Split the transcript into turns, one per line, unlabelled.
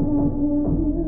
will you